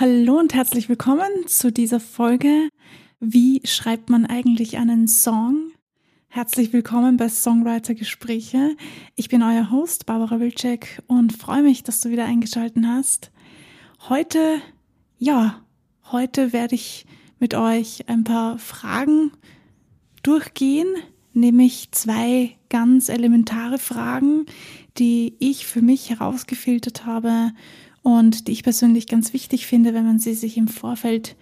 Hallo und herzlich willkommen zu dieser Folge. Wie schreibt man eigentlich einen Song? Herzlich willkommen bei Songwriter Gespräche. Ich bin euer Host Barbara Wilczek und freue mich, dass du wieder eingeschaltet hast. Heute, ja, heute werde ich mit euch ein paar Fragen durchgehen, nämlich zwei ganz elementare Fragen, die ich für mich herausgefiltert habe und die ich persönlich ganz wichtig finde, wenn man sie sich im Vorfeld,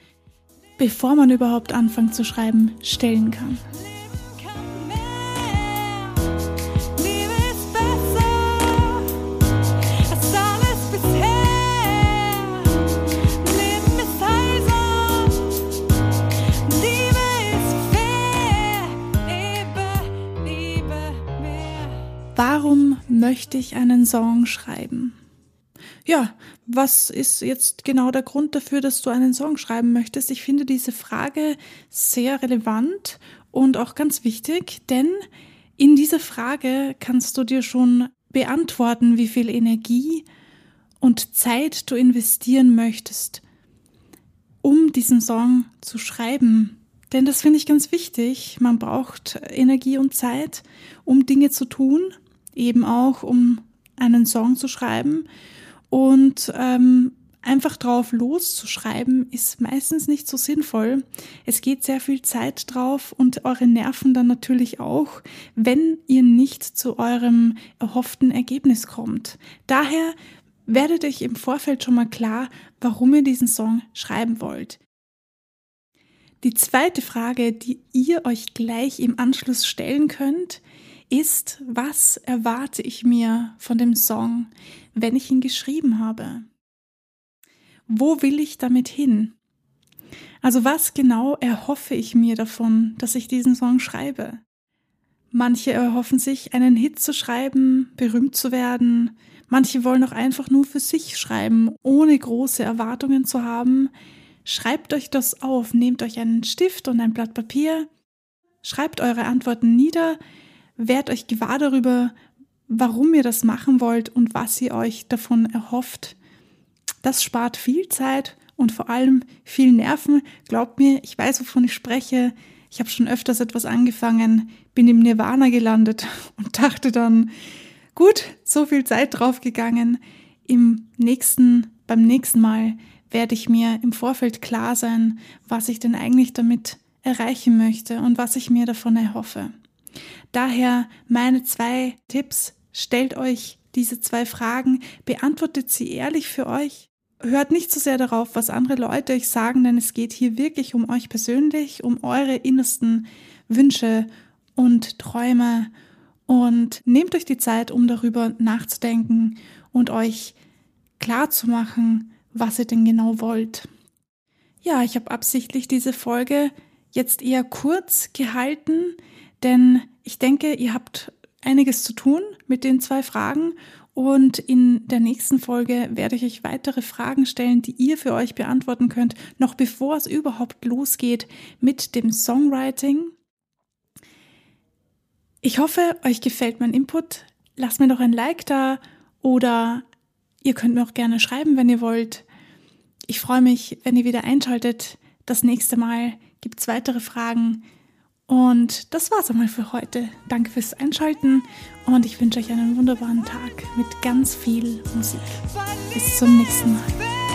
bevor man überhaupt anfängt zu schreiben, stellen kann. Warum möchte ich einen Song schreiben? Ja, was ist jetzt genau der Grund dafür, dass du einen Song schreiben möchtest? Ich finde diese Frage sehr relevant und auch ganz wichtig, denn in dieser Frage kannst du dir schon beantworten, wie viel Energie und Zeit du investieren möchtest, um diesen Song zu schreiben. Denn das finde ich ganz wichtig. Man braucht Energie und Zeit, um Dinge zu tun, eben auch um einen Song zu schreiben. Und ähm, einfach drauf loszuschreiben ist meistens nicht so sinnvoll. Es geht sehr viel Zeit drauf und eure Nerven dann natürlich auch, wenn ihr nicht zu eurem erhofften Ergebnis kommt. Daher werdet euch im Vorfeld schon mal klar, warum ihr diesen Song schreiben wollt. Die zweite Frage, die ihr euch gleich im Anschluss stellen könnt, ist, was erwarte ich mir von dem Song, wenn ich ihn geschrieben habe? Wo will ich damit hin? Also was genau erhoffe ich mir davon, dass ich diesen Song schreibe? Manche erhoffen sich, einen Hit zu schreiben, berühmt zu werden. Manche wollen auch einfach nur für sich schreiben, ohne große Erwartungen zu haben. Schreibt euch das auf, nehmt euch einen Stift und ein Blatt Papier, schreibt eure Antworten nieder, Werdet euch gewahr darüber, warum ihr das machen wollt und was ihr euch davon erhofft. Das spart viel Zeit und vor allem viel Nerven. Glaubt mir, ich weiß, wovon ich spreche. Ich habe schon öfters etwas angefangen, bin im Nirvana gelandet und dachte dann, gut, so viel Zeit draufgegangen. Im nächsten, beim nächsten Mal werde ich mir im Vorfeld klar sein, was ich denn eigentlich damit erreichen möchte und was ich mir davon erhoffe. Daher meine zwei Tipps. Stellt euch diese zwei Fragen, beantwortet sie ehrlich für euch. Hört nicht so sehr darauf, was andere Leute euch sagen, denn es geht hier wirklich um euch persönlich, um eure innersten Wünsche und Träume. Und nehmt euch die Zeit, um darüber nachzudenken und euch klar zu machen, was ihr denn genau wollt. Ja, ich habe absichtlich diese Folge jetzt eher kurz gehalten, denn ich denke, ihr habt einiges zu tun mit den zwei Fragen und in der nächsten Folge werde ich euch weitere Fragen stellen, die ihr für euch beantworten könnt, noch bevor es überhaupt losgeht mit dem Songwriting. Ich hoffe, euch gefällt mein Input. Lasst mir doch ein Like da oder ihr könnt mir auch gerne schreiben, wenn ihr wollt. Ich freue mich, wenn ihr wieder einschaltet. Das nächste Mal gibt es weitere Fragen. Und das war's einmal für heute. Danke fürs Einschalten und ich wünsche euch einen wunderbaren Tag mit ganz viel Musik. Bis zum nächsten Mal.